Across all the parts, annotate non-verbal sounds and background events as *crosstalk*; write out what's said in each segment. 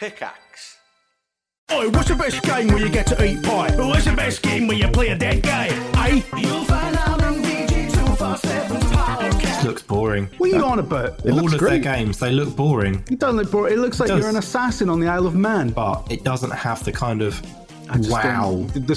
Pickaxe. Oi, what's the best game where you get to eat pie? What's the best game where you play a dead guy? Eh? You'll find out in VG247's podcast. looks boring. What are you on about? It All looks of great. their games, they look boring, You don't look bored. It looks like does. you're an assassin on the Isle of Man. but it doesn't have the kind of I just wow. don't- The, the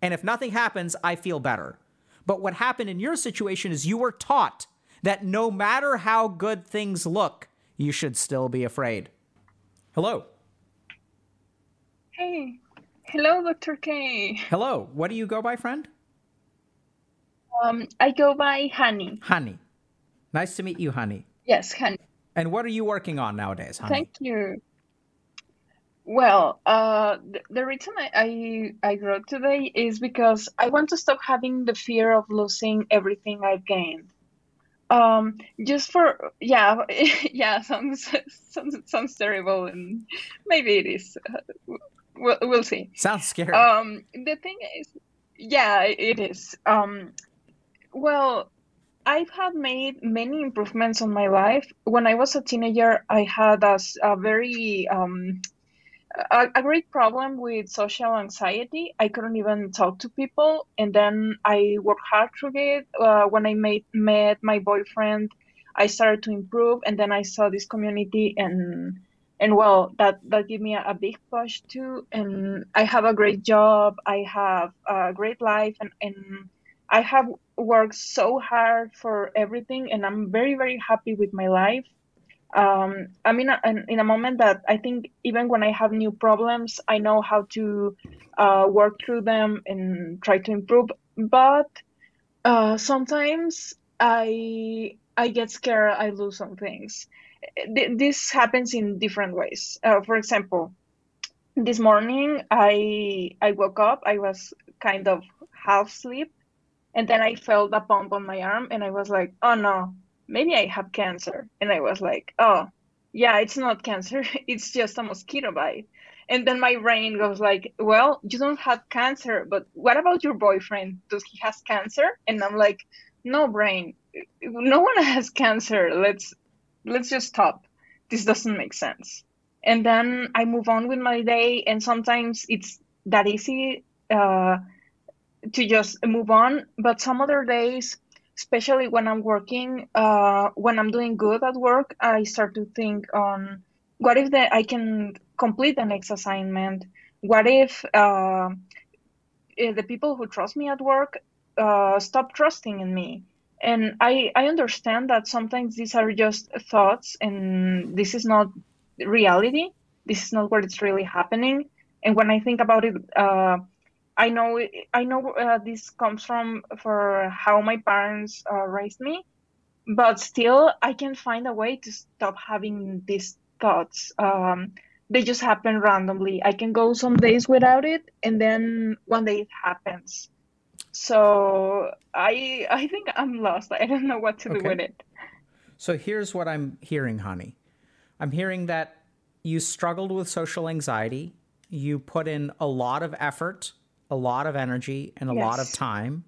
And if nothing happens, I feel better. But what happened in your situation is you were taught that no matter how good things look, you should still be afraid. Hello. Hey, hello, Dr. K. Hello. What do you go by, friend? Um, I go by Honey. Honey. Nice to meet you, Honey. Yes, Honey. And what are you working on nowadays, Honey? Thank you. Well, uh, the, the reason I, I I wrote today is because I want to stop having the fear of losing everything I've gained. Um, just for yeah, *laughs* yeah, sounds *laughs* sounds sounds terrible, and maybe it is. Uh, we'll, we'll see. Sounds scary. Um, the thing is, yeah, it is. Um, well, I've had made many improvements on my life. When I was a teenager, I had a very um, a, a great problem with social anxiety. I couldn't even talk to people, and then I worked hard through it. Uh, when I made, met my boyfriend, I started to improve, and then I saw this community, and and well, that that gave me a, a big push too. And I have a great job. I have a great life, and and I have worked so hard for everything, and I'm very very happy with my life um, I'm in a, in- a moment that I think even when I have new problems, I know how to uh, work through them and try to improve. But uh, sometimes I I get scared. I lose some things. Th- This happens in different ways. Uh, for example, this morning I I woke up. I was kind of half asleep, and then I felt a bump on my arm, and I was like, "Oh no, maybe I have cancer." And I was like, "Oh, yeah, it's not cancer. *laughs* It's just a mosquito bite." And then my brain goes like, "Well, you don't have cancer, but what about your boyfriend? Does he has cancer?" And I'm like, "No, brain. No one *laughs* has cancer. Let's let's just stop. This doesn't make sense." And then I move on with my day, and sometimes it's that easy uh, to just move on. But some other days, especially when I'm working, uh, when I'm doing good at work, I start to think on what if that I can complete the next assignment? What if uh, eh, the people who trust me at work uh, stop trusting in me? And I, I understand that sometimes these are just thoughts and this is not reality. This is not what it's really happening. And when I think about it, uh, I know I know uh, this comes from for how my parents uh, raised me, but still I can find a way to stop having these thoughts. Um, they just happen randomly. I can go some days without it, and then one day it happens. So I I think I'm lost. I don't know what to do with it. So here's what I'm hearing, honey. I'm hearing that you struggled with social anxiety. You put in a lot of effort, a lot of energy, and a lot of time.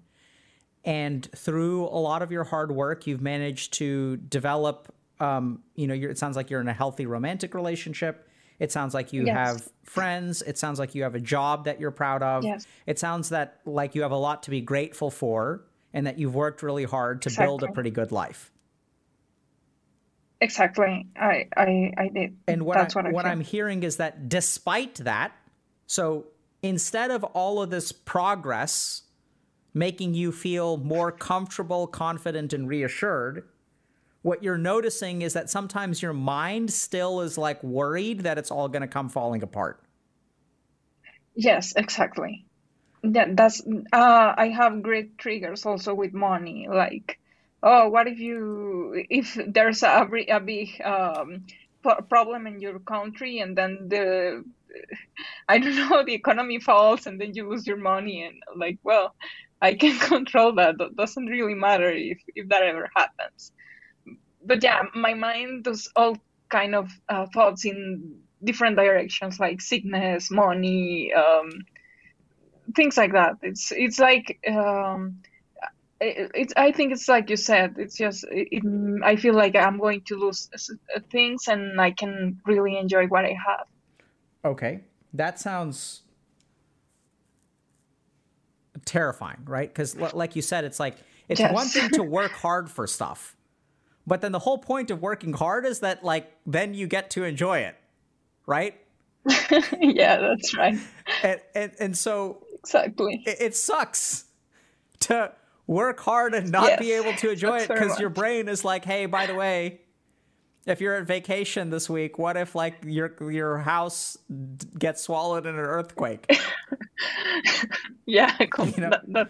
And through a lot of your hard work, you've managed to develop. Um, you know, you're, it sounds like you're in a healthy romantic relationship. It sounds like you Yes. have friends. It sounds like you have a job that you're proud of. Yes. It sounds that like you have a lot to be grateful for, and that you've worked really hard to build a pretty good life. Exactly. I I I did. And what, That's I, what I what. I'm hearing is that despite that, so instead of all of this progress making you feel more comfortable, confident, and reassured, what you're noticing is that sometimes your mind still is like worried that it's all going to come falling apart. Yes, exactly. That that's uh I have great triggers also with money. Like, oh, what if you if there's a a big um problem in your country and then the I don't *laughs* know the economy falls and then you lose your money and like well I can *laughs* control that. That doesn't really matter if if that ever happens. But yeah, my mind does all kind of uh, thoughts in different directions like sickness, money, um, things like that. It's it's like um, it's I think it's like you said. It's just it, I feel like I'm going to lose uh, things and I can really enjoy what I have. Okay, that sounds terrifying, right? Because like you said, it's like it's yes. one thing to *laughs* work hard for stuff, but then the whole point of working hard is that like then you get to enjoy it, right? *laughs* yeah, that's right. And and, and so exactly, it, it sucks to work hard and not yes, be able to enjoy it because your brain is like, hey, by the way, if you're at vacation this week, what if like your your house gets swallowed in an earthquake? *laughs* yeah, *laughs* you know? that, that,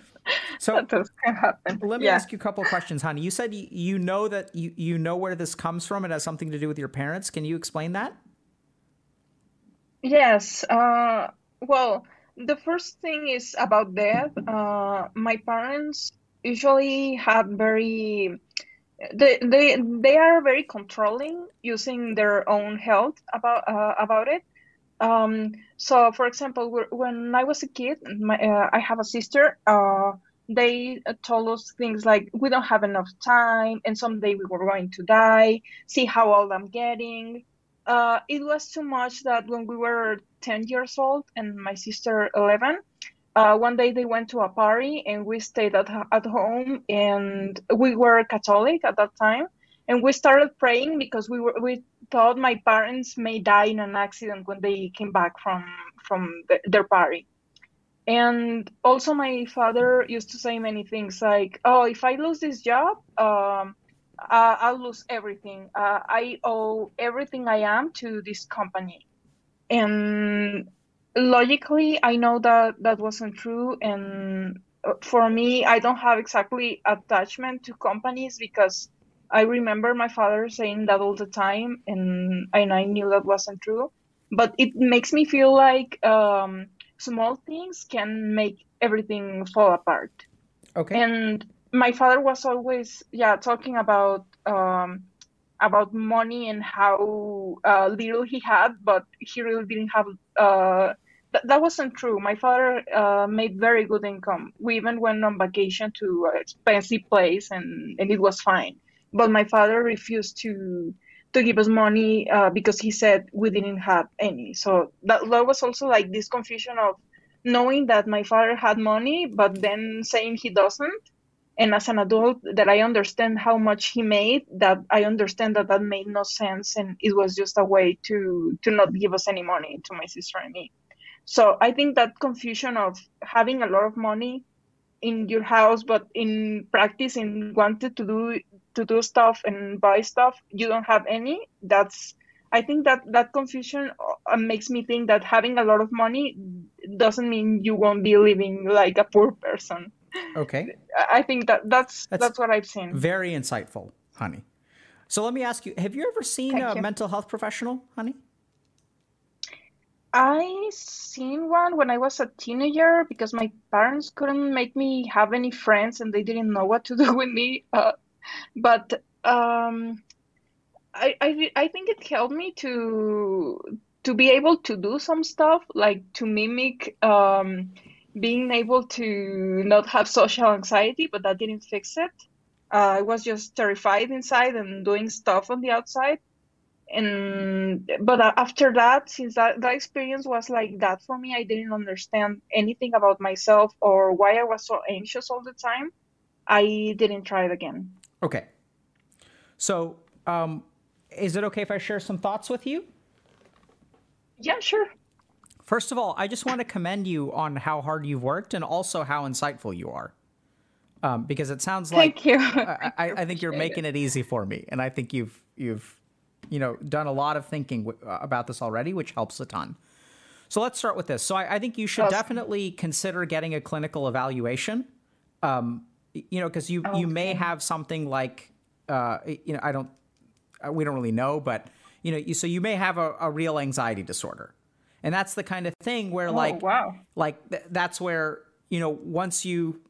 so that does happen. Let me yeah. ask you a couple of questions, honey. You said you, you know that you, you know where this comes from. It has something to do with your parents. Can you explain that? Yes. Uh, well, the first thing is about death. Uh, my parents usually have very they they they are very controlling using their own health about uh, about it. Um, so for example when i was a kid my, uh, i have a sister uh, they told us things like we don't have enough time and someday we were going to die. See how old i'm getting. Uh, it was too much that when we were 10 years old and my sister 11 uh, one day they went to a party and we stayed at, at home and we were catholic at that time. And we started praying because we were we thought my parents may die in an accident when they came back from from the, their party. And also my father used to say many things like oh if i lose this job um, uh, i'll lose everything. Uh, i owe everything i am to this company. And logically i know that that wasn't true and uh, for me i don't have exactly attachment to companies because i remember my father saying that all the time and, and i knew that wasn't true but it makes me feel like um, small things can make everything fall apart okay and my father was always yeah talking about um, about money and how uh, little he had, but he really didn't have. Uh, th- that wasn't true. My father uh, made very good income. We even went on vacation to an expensive place, and, and it was fine. But my father refused to to give us money uh, because he said we didn't have any. So that, that was also like this confusion of knowing that my father had money, but then saying he doesn't and as an adult that i understand how much he made that i understand that that made no sense and it was just a way to to not give us any money to my sister and me so i think that confusion of having a lot of money in your house but in practice and wanted to do to do stuff and buy stuff you don't have any that's i think that that confusion uh, makes me think that having a lot of money doesn't mean you won't be living like a poor person Okay. I think that that's that's, that's what I've seen. Very insightful, honey. So let me ask you: Have you ever seen Thank a you. mental health professional, honey? I seen one when I was a teenager because my parents couldn't make me have any friends and they didn't know what to *laughs* do with me. Uh, but um, I, I I think it helped me to to be able to do some stuff like to mimic um, being able to not have social anxiety, but that didn't fix it. Uh, I was just terrified inside and doing stuff on the outside. And but after that, since that, that experience was like that for me, I didn't understand anything about myself or why I was so anxious all the time. I didn't try it again. Okay. So, um, is it okay if I share some thoughts with you? Yeah, sure. First of all, I just want to commend you on how hard you've worked and also how insightful you are. Um, because it sounds like Thank you. *laughs* I, I, I think you're making it. it easy for me, and I think you've you've you know done a lot of thinking w- uh, about this already, which helps a ton. So let's start with this. So I, I think you should definitely consider getting a clinical evaluation. Um, you know, because you okay. you may have something like uh, you know I don't uh, we don't really know, but you know, you, so you may have a, a real anxiety disorder. And that's the kind of thing where Oh, like wow. like th- that's where, you know, once you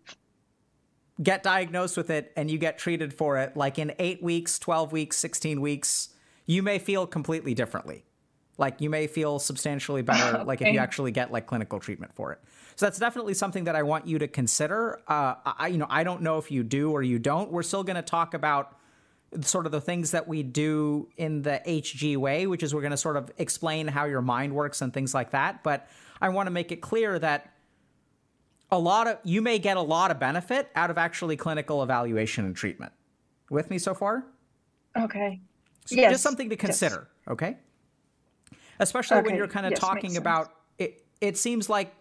get diagnosed with it and you get treated for it, like in 8 weeks, 12 weeks, 16 weeks, you may feel completely differently. Like you may feel substantially better *laughs* like if you actually get like clinical treatment for it. So that's definitely something that I want you to consider. Uh, I, you know, I don't know if you do or you don't. We're still going to talk about sort of the things that we do in the HG way, which is we're going to sort of explain how your mind works and things like that. But I want to make it clear that a lot of you may get a lot of benefit out of actually clinical evaluation and treatment. With me so far? Okay. So Yes, just something to yes. consider, okay? Especially when you're kind of yes, talking about it it seems like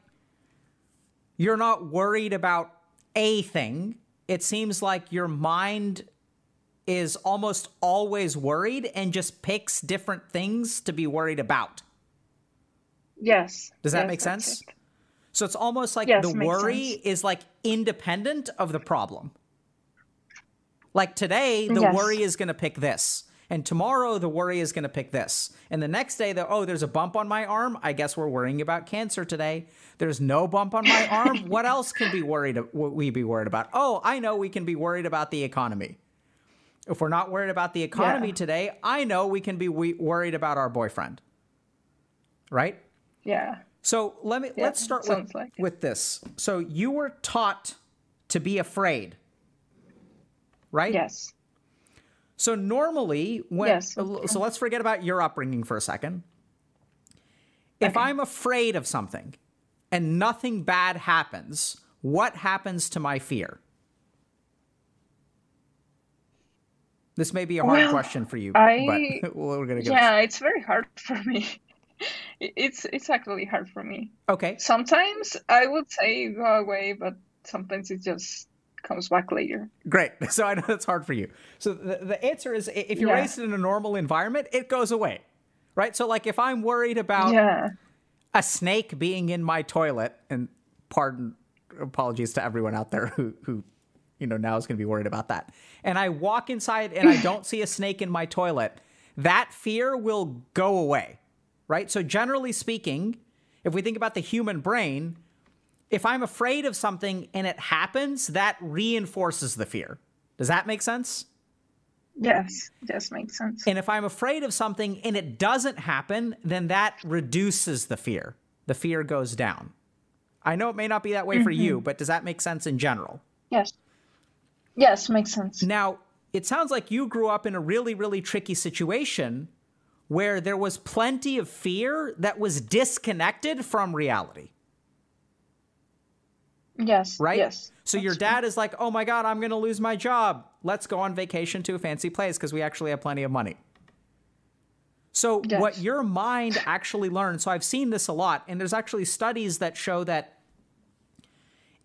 you're not worried about a thing. It seems like your mind is almost always worried and just picks different things to be worried about. Yes. Does that yes, make sense? it. So it's almost like Yes, the worry sense. is like independent of the problem. Like today, the Yes. worry is going to pick this. And tomorrow, the worry is going to pick this. And the next day, the oh, there's a bump on my arm. I guess we're worrying about cancer today. There's no bump on my arm. *laughs* What else can be worried? What we be worried about? Oh, I know we can be worried about the economy. If we're not worried about the economy Yeah. today, I know we can be we- worried about our boyfriend. Right? Yeah. So let me Yeah, let's start with, like with this. So you were taught to be afraid, right? Yes. So normally, when Yes, uh, so let's forget about your upbringing for a second. If Okay. I'm afraid of something and nothing bad happens, what happens to my fear? This may be a hard Well, question for you, I- but *laughs* we're gonna go. Yeah, it's very hard *laughs* for me. It's it's actually hard for me. Okay. Sometimes I would say go away, but sometimes it just comes back later. Great. *laughs* So I know that's hard for you. So the, the answer is if you're Yeah. raised in a normal environment, it goes away. Right? So like if I'm worried about Yeah. a snake being in my toilet, and pardon apologies to everyone out there who who you know now is going to be worried about that. And I walk inside and I *laughs* don't see a snake in my toilet, that fear will go away. Right? So generally speaking, if we think about the human brain, if I'm afraid of something and it happens, that reinforces the fear. Does that make sense? Yes. does make sense. And if I'm afraid of something and it doesn't happen, then that reduces the fear. The fear goes down. I know it may not be that way for you, mm-hmm. but does that make sense in general? Yes. Yes, makes sense. Now, it sounds like you grew up in a really, really tricky situation where there was plenty of fear that was disconnected from reality. Yes. right? Yes. So your dad is like, "Oh my god, I'm going to lose my job. Let's go on vacation to a fancy place because we actually have plenty of money." So Yes. what your mind actually learns, so I've seen this a lot and there's actually studies that show that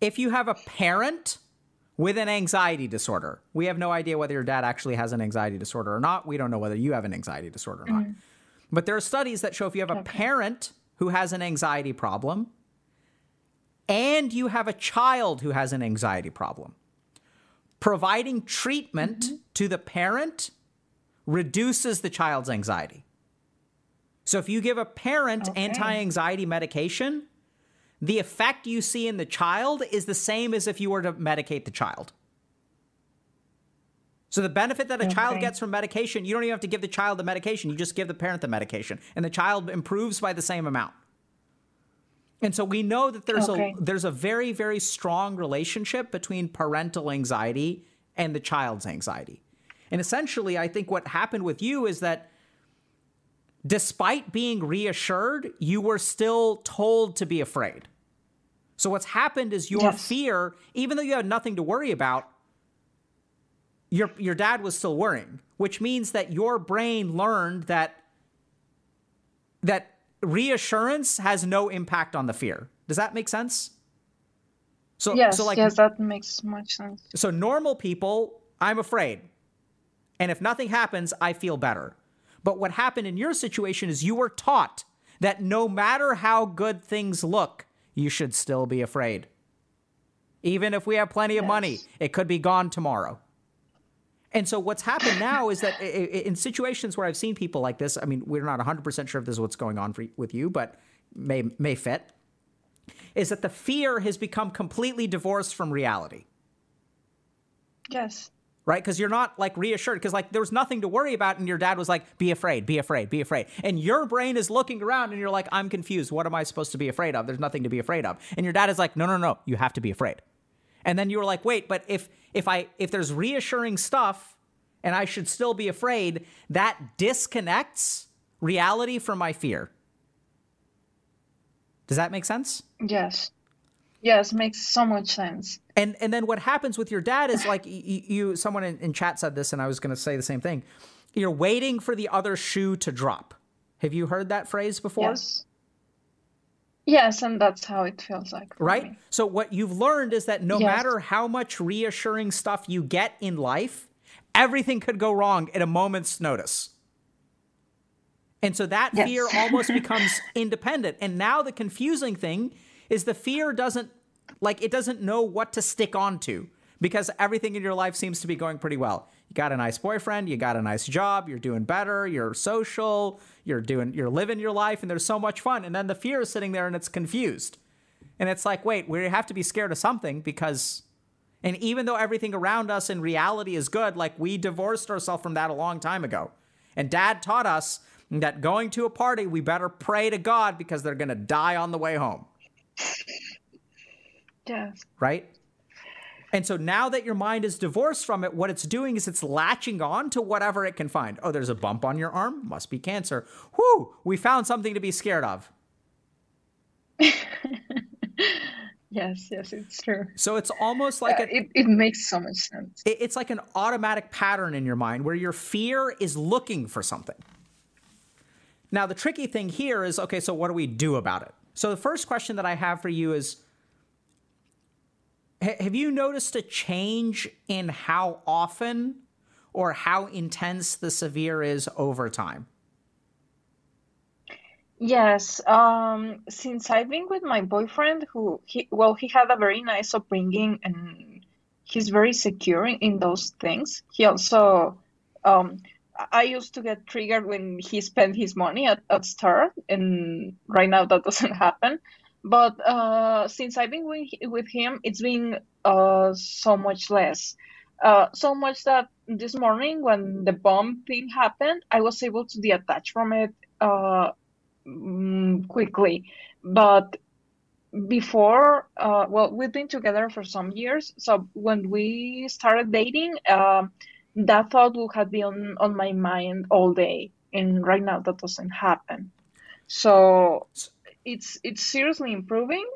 if you have a parent with an anxiety disorder, we have no idea whether your dad actually has an anxiety disorder or not. We don't know whether you have an anxiety disorder or not. Mm-hmm. But there are studies that show if you have a parent who has an anxiety problem, and you have a child who has an anxiety problem, providing treatment mm-hmm. to the parent reduces the child's anxiety. So if you give a parent Okay. anti anxiety medication, the effect you see in the child is the same as if you were to medicate the child. So the benefit that a child gets from medication, you don't even have to give the child the medication, you just give the parent the medication, and the child improves by the same amount. And so we know that there's Okay. a there's a very very strong relationship between parental anxiety and the child's anxiety. And essentially I think what happened with you is that despite being reassured, you were still told to be afraid. So what's happened is your Yes. fear, even though you had nothing to worry about, your your dad was still worrying, which means that your brain learned that that reassurance has no impact on the fear. Does that make sense? So Yes. so like yes, that makes much sense. so normal people, I'm afraid. And if nothing happens, I feel better. But what happened in your situation is you were taught that no matter how good things look, you should still be afraid. Even if we have plenty of money, it could be gone tomorrow. And so what's happened now is that in situations where I've seen people like this, I mean, we're not 100% sure if this is what's going on for, with you, but may may fit. Is that the fear has become completely divorced from reality, Yes. right? Because you're not like reassured. Because like there was nothing to worry about, and your dad was like, "Be afraid, be afraid, be afraid," and your brain is looking around, and you're like, "I'm confused. What am I supposed to be afraid of? There's nothing to be afraid of." And your dad is like, "No, no, no. You have to be afraid." And then you were like, "Wait, but if if I if there's reassuring stuff, and I should still be afraid, that disconnects reality from my fear." Does that make sense? Yes. Yes, makes so much sense. And and then what happens with your dad is like you, you someone in, in chat said this, and I was going to say the same thing. You're waiting for the other shoe to drop. Have you heard that phrase before? Yes. Yes, and that's how it feels like. Right. me. So what you've learned is that no Yes. matter how much reassuring stuff you get in life, everything could go wrong at a moment's notice. And so that Yes. fear almost becomes *laughs* independent. And now the confusing thing is the fear doesn't like it doesn't know what to stick onto because everything in your life seems to be going pretty well. You got a nice boyfriend, you got a nice job, you're doing better, you're social, you're doing you're living your life and there's so much fun. And then the fear is sitting there and it's confused. And it's like, wait, we have to be scared of something because and even though everything around us in reality is good, like we divorced ourselves from that a long time ago. And dad taught us that going to a party, we better pray to God because they're going to die on the way home, Yes. right? And so now that your mind is divorced from it, what it's doing is it's latching on to whatever it can find. Oh, there's a bump on your arm? Must be cancer. Whew, we found something to be scared of. *laughs* Yes, yes, it's true. So it's almost like Uh, a, it, it makes so much sense. it- it's like an automatic pattern in your mind where your fear is looking for something. Now, the tricky thing here is okay, so what do we do about it? So, the first question that I have for you is ha- Have you noticed a change in how often or how intense the severe is over time? Yes, um, since I've been with my boyfriend, who he well, he had a very nice upbringing and he's very secure in, in those things. He also, um, I- used to get triggered when he spent his money at, at start, and right now that doesn't *laughs* happen. But uh, since I've been with, with him, it's been uh, so much less. Uh, so much that this morning, when the bomb thing happened, I was able to detach from it. Uh, quickly. But before, uh, well, we've been together for some years. So when we started dating, um, that thought would have been on, on my mind all day. And right now, that doesn't happen. So it's it's seriously improving,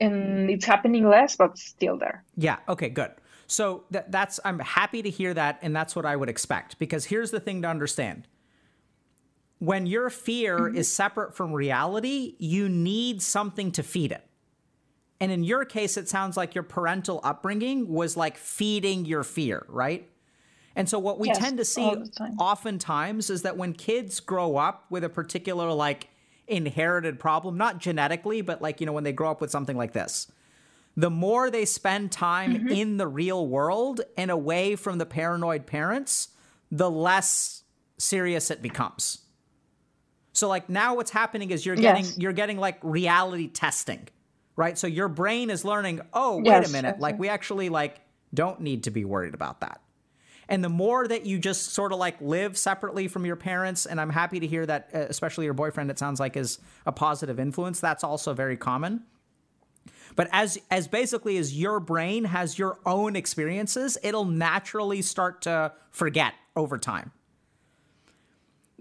and it's happening less, but still there. Yeah. Okay. Good. So that that's I'm happy to hear that, and that's what I would expect. Because here's the thing to understand: when your fear mm-hmm. is separate from reality, you need something to feed it. And in your case, it sounds like your parental upbringing was like feeding your fear, right? And so what we Yes, tend to see time. oftentimes is that when kids grow up with a particular like inherited problem, not genetically, but like, you know, when they grow up with something like this, the more they spend time Mm-hmm. in the real world and away from the paranoid parents, the less serious it becomes. So like now what's happening is you're getting Yes. you're getting like reality testing. Right? So your brain is learning, "Oh, wait Yes, a minute, like yes. we actually like don't need to be worried about that." And the more that you just sort of like live separately from your parents, and I'm happy to hear that, uh, especially your boyfriend, it sounds like is a positive influence. That's also very common. But as as basically as your brain has your own experiences, it'll naturally start to forget over time.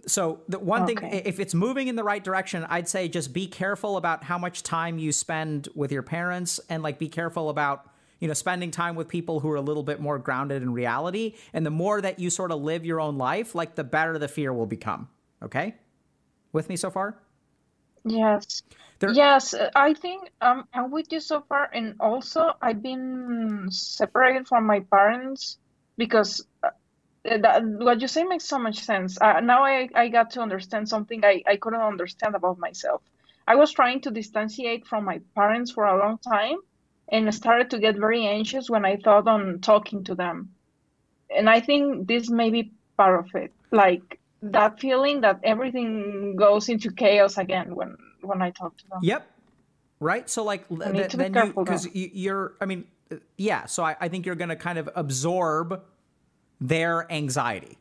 So the one thing, if it's moving in the right direction, I'd say just be careful about how much time you spend with your parents, and like be careful about you know spending time with people who are a little bit more grounded in reality. And the more that you sort of live your own life, like the better the fear will become. Okay, with me so far? Yes. There- Yes, uh, I think um, I'm with you so far. And also, I've been separated from my parents because uh, that, what you say makes so much sense. Uh, now I, I got to understand something I, I couldn't understand about myself. I was trying to distantiate from my parents for a long time and started to get very anxious when I thought on talking to them. and I think this may be part of it. Like that feeling that everything goes into chaos again when when I talk to them. Yep. Right. So like I th- need to be then you careful, because you, you're. I mean, uh, yeah. So I, I think you're going to kind of absorb their anxiety,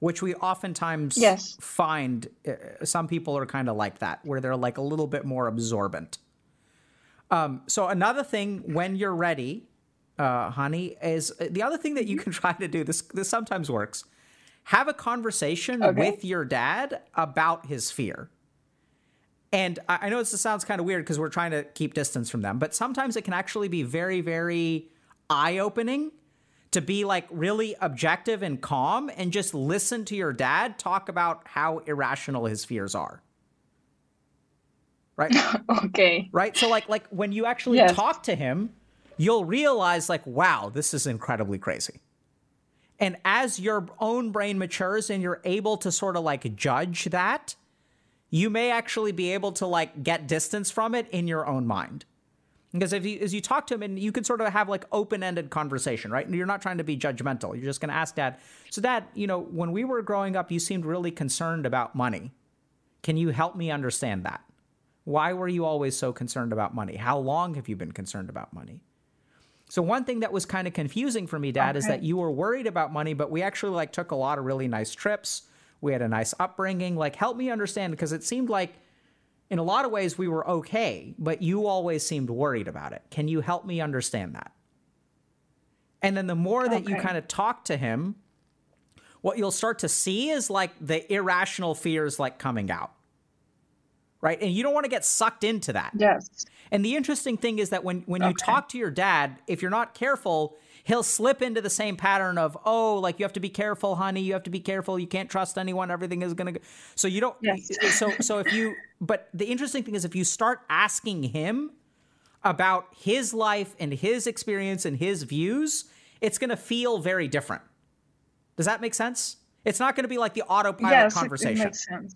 which we oftentimes Yes. find. Uh, some people are kind of like that, where they're like a little bit more absorbent. Um, so another thing, when you're ready, uh, honey, is uh, the other thing that you Mm-hmm. can *laughs* try to do. This this sometimes works. Have a conversation Okay. with your dad about his fear. And I I know this sounds kind of weird because we're trying to keep distance from them, but sometimes it can actually be very, very eye opening to be like really objective and calm and just listen to your dad talk about how irrational his fears are. Right? *laughs* Okay. right? So like like when you actually Yes. talk to him, you'll realize like wow, this is incredibly crazy. And as your own brain matures and you're able to sort of like judge that, you may actually be able to like get distance from it in your own mind. Because if you as you talk to him and you can sort of have like open-ended conversation, right? And you're not trying to be judgmental. You're just going to ask dad, "So dad, you know, when we were growing up, you seemed really concerned about money. Can you help me understand that? Why were you always so concerned about money? How long have you been concerned about money?" So one thing that was kind of confusing for me, Dad, is that you were worried about money, but we actually like took a lot of really nice trips. We had a nice upbringing. Like, help me understand because it seemed like, in a lot of ways, we were okay, but you always seemed worried about it. Can you help me understand that? And then the more that you kind of talk to him, what you'll start to see is like the irrational fears like coming out. Right? And you don't want to get sucked into that. Yes. And the interesting thing is that when when you talk to your dad, if you're not careful, he'll slip into the same pattern of, "Oh, like you have to be careful, honey. You have to be careful. You can't trust anyone. Everything is going to go." So you don't Yes. so so if you but the interesting thing is if you start asking him about his life and his experience and his views, it's going to feel very different. Does that make sense? It's not going to be like the autopilot yes, it- conversation. It, makes sense.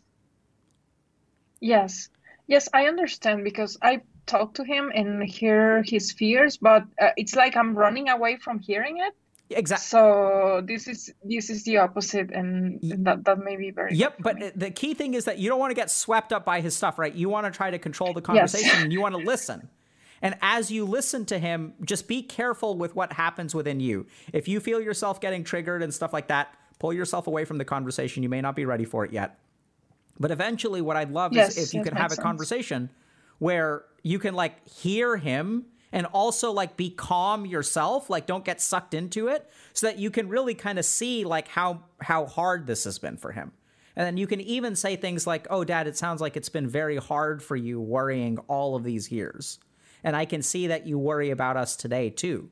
Yes. Yes, I understand because I talk to him and hear his fears, but uh, it's like I'm running away from hearing it. exactly. So this is this is the opposite, and that that may be very. Yep, but me. the key thing is that you don't want to get swept up by his stuff, right? You want to try to control the conversation and you want to listen. And as you listen to him, just be careful with what happens within you. If you feel yourself getting triggered and stuff like that, pull yourself away from the conversation. You may not be ready for it yet. But eventually, what I'd love Yes, is if you can have a sense. conversation where you can like hear him and also like be calm yourself, like don't get sucked into it, so that you can really kind of see like how how hard this has been for him. And then you can even say things like, "Oh, Dad, it sounds like it's been very hard for you worrying all of these years, and I can see that you worry about us today too.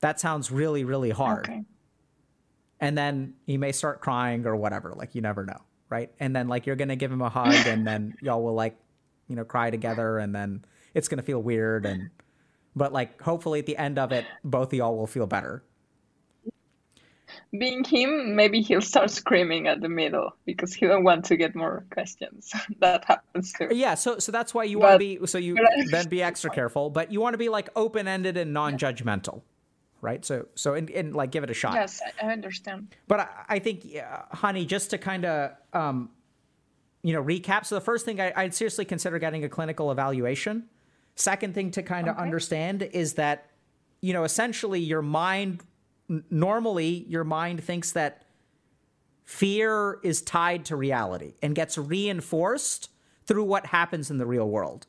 That sounds really, really hard." Okay. and then he may start crying or whatever like you never know right and then like you're gonna give him a *laughs* hug and then y'all will like you know cry together and then it's gonna feel weird and but like hopefully at the end of it both of y'all will feel better Being him, maybe he'll start screaming at the middle because he don't want to get more questions. *laughs* that happens too. yeah so so that's why you want to be so you then be extra *laughs* careful but you want to be like open-ended and non-judgmental right so so and, and like give it a shot Yes, I, understand. But I, I think, honey, just to kind of, um, you know, recap. So the first thing I, I'd seriously consider getting a clinical evaluation. Second thing to kind of Okay. understand is that, you know, essentially your mind, normally your mind thinks that fear is tied to reality and gets reinforced through what happens in the real world.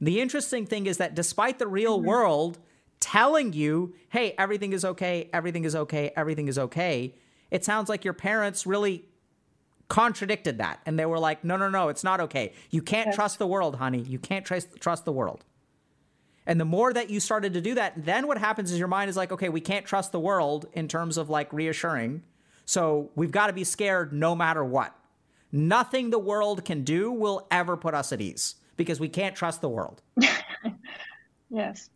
The interesting thing is that despite the real world telling you, hey, everything is okay, everything is okay, everything is okay, it sounds like your parents really contradicted that. And they were like, no, no, no, it's not okay. You can't trust the world, honey. You can't trust, trust the world. And the more that you started to do that, then what happens is your mind is like, okay, we can't trust the world in terms of like reassuring. So we've got to be scared no matter what. Nothing the world can do will ever put us at ease because we can't trust the world. *laughs* Yes.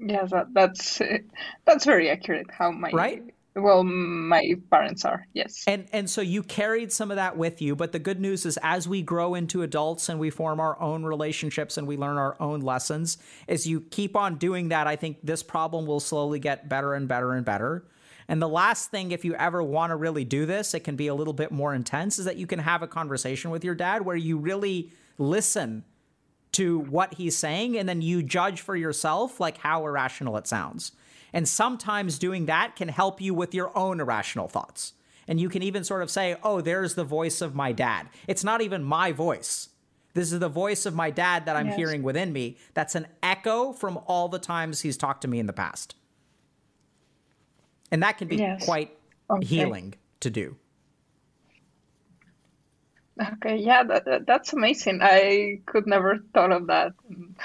Yes, that, that's *laughs* that's very accurate. How my Right? well, my parents are. Yes. And and so you carried some of that with you, but the good news is as we grow into adults and we form our own relationships and we learn our own lessons, as you keep on doing that, I think this problem will slowly get better and better and better. And the last thing, if you ever want to really do this, it can be a little bit more intense, is that you can have a conversation with your dad where you really listen to what he's saying and then you judge for yourself like how irrational it sounds. And sometimes doing that can help you with your own irrational thoughts. And you can even sort of say, oh, there's the voice of my dad. It's not even my voice. This is the voice of my dad that I'm Yes. hearing within me. That's an echo from all the times he's talked to me in the past. And that can be Yes. quite Okay. healing to do. Okay, yeah, that, that, that's amazing. I could never thought of that.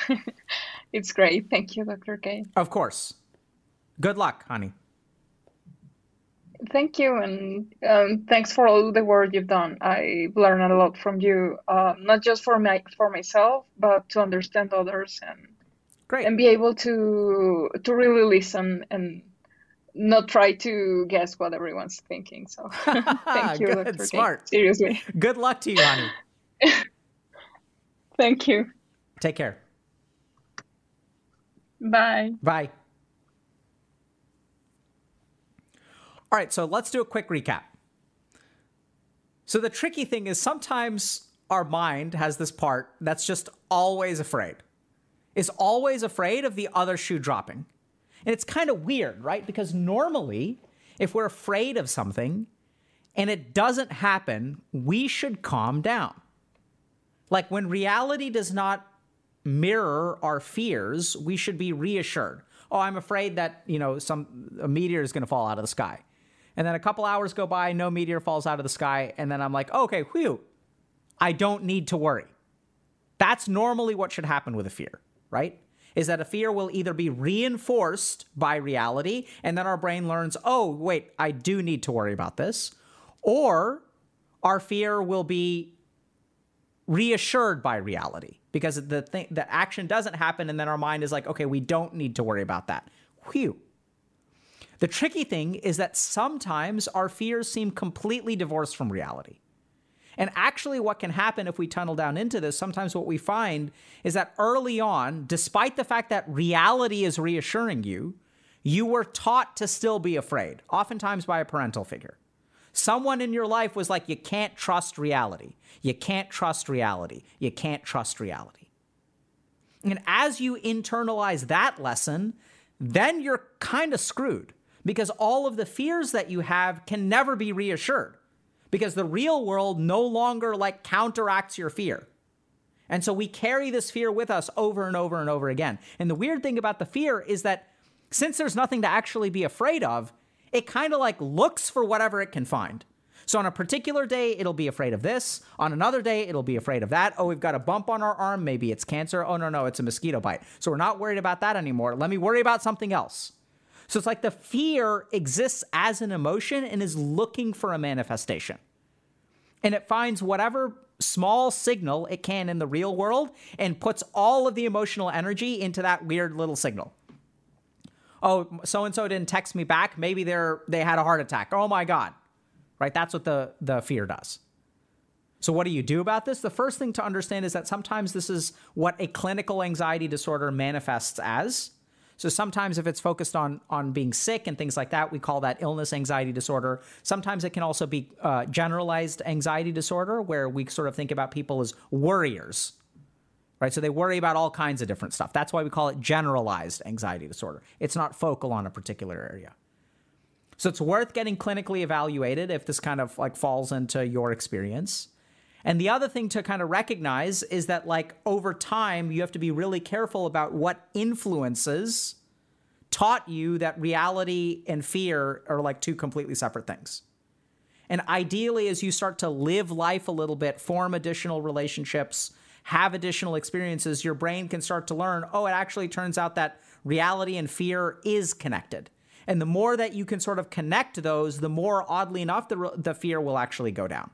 *laughs* it's great. Thank you, Dr. K. Of course. Good luck, honey. Thank you, and um, thanks for all the work you've done. I've learned a lot from you, uh, not just for my for myself, but to understand others and Great. and be able to to really listen and not try to guess what everyone's thinking. So *laughs* thank *laughs* you, Good, smart. Seriously, Good luck to you, honey. *laughs* thank you. Take care. Bye. Bye. All right, so let's do a quick recap. So the tricky thing is sometimes our mind has this part that's just always afraid. Is always afraid of the other shoe dropping. And it's kind of weird, right? Because normally, if we're afraid of something and it doesn't happen, we should calm down. Like when reality does not mirror our fears, we should be reassured. Oh, I'm afraid that, you know, some a meteor is going to fall out of the sky. And then a couple hours go by, no meteor falls out of the sky, and then I'm like, okay, whew. I don't need to worry. That's normally what should happen with a fear, right? Is that a fear will either be reinforced by reality, and then our brain learns, oh, wait, I do need to worry about this, or our fear will be reassured by reality because the thing the action doesn't happen and then our mind is like okay we don't need to worry about that. Whew the tricky thing is that sometimes our fears seem completely divorced from reality and actually what can happen if we tunnel down into this sometimes what we find is that early on despite the fact that reality is reassuring you you were taught to still be afraid oftentimes by a parental figure Someone in your life was like, you can't trust reality. You can't trust reality. You can't trust reality. And as you internalize that lesson, then you're kind of screwed because all of the fears that you have can never be reassured because the real world no longer like counteracts your fear. And so we carry this fear with us over and over and over again. And the weird thing about the fear is that since there's nothing to actually be afraid of, it kind of like looks for whatever it can find. So on a particular day, it'll be afraid of this. On another day, it'll be afraid of that. Oh, we've got a bump on our arm. Maybe it's cancer. Oh, no, no, it's a mosquito bite. So we're not worried about that anymore. Let me worry about something else. So it's like the fear exists as an emotion and is looking for a manifestation. And it finds whatever small signal it can in the real world and puts all of the emotional energy into that weird little signal. Oh so and so didn't text me back. Maybe they're they had a heart attack. Oh my god. Right? That's what the the fear does. So what do you do about this? The first thing to understand is that sometimes this is what a clinical anxiety disorder manifests as so sometimes if it's focused on on being sick and things like that we call that illness anxiety disorder sometimes it can also be uh, generalized anxiety disorder where we sort of think about people as worriers right? So they worry about all kinds of different stuff. That's why we call it generalized anxiety disorder. It's not focal on a particular area. So it's worth getting clinically evaluated if this kind of like falls into your experience. And the other thing to kind of recognize is that like over time you have to be really careful about what influences taught you that reality and fear are like two completely separate things. And ideally as you start to live life a little bit, form additional relationships, have additional experiences, your brain can start to learn, oh, it actually turns out that reality and fear is connected. And the more that you can sort of connect those, the more, oddly enough, the, the fear will actually go down.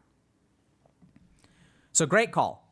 So, great call.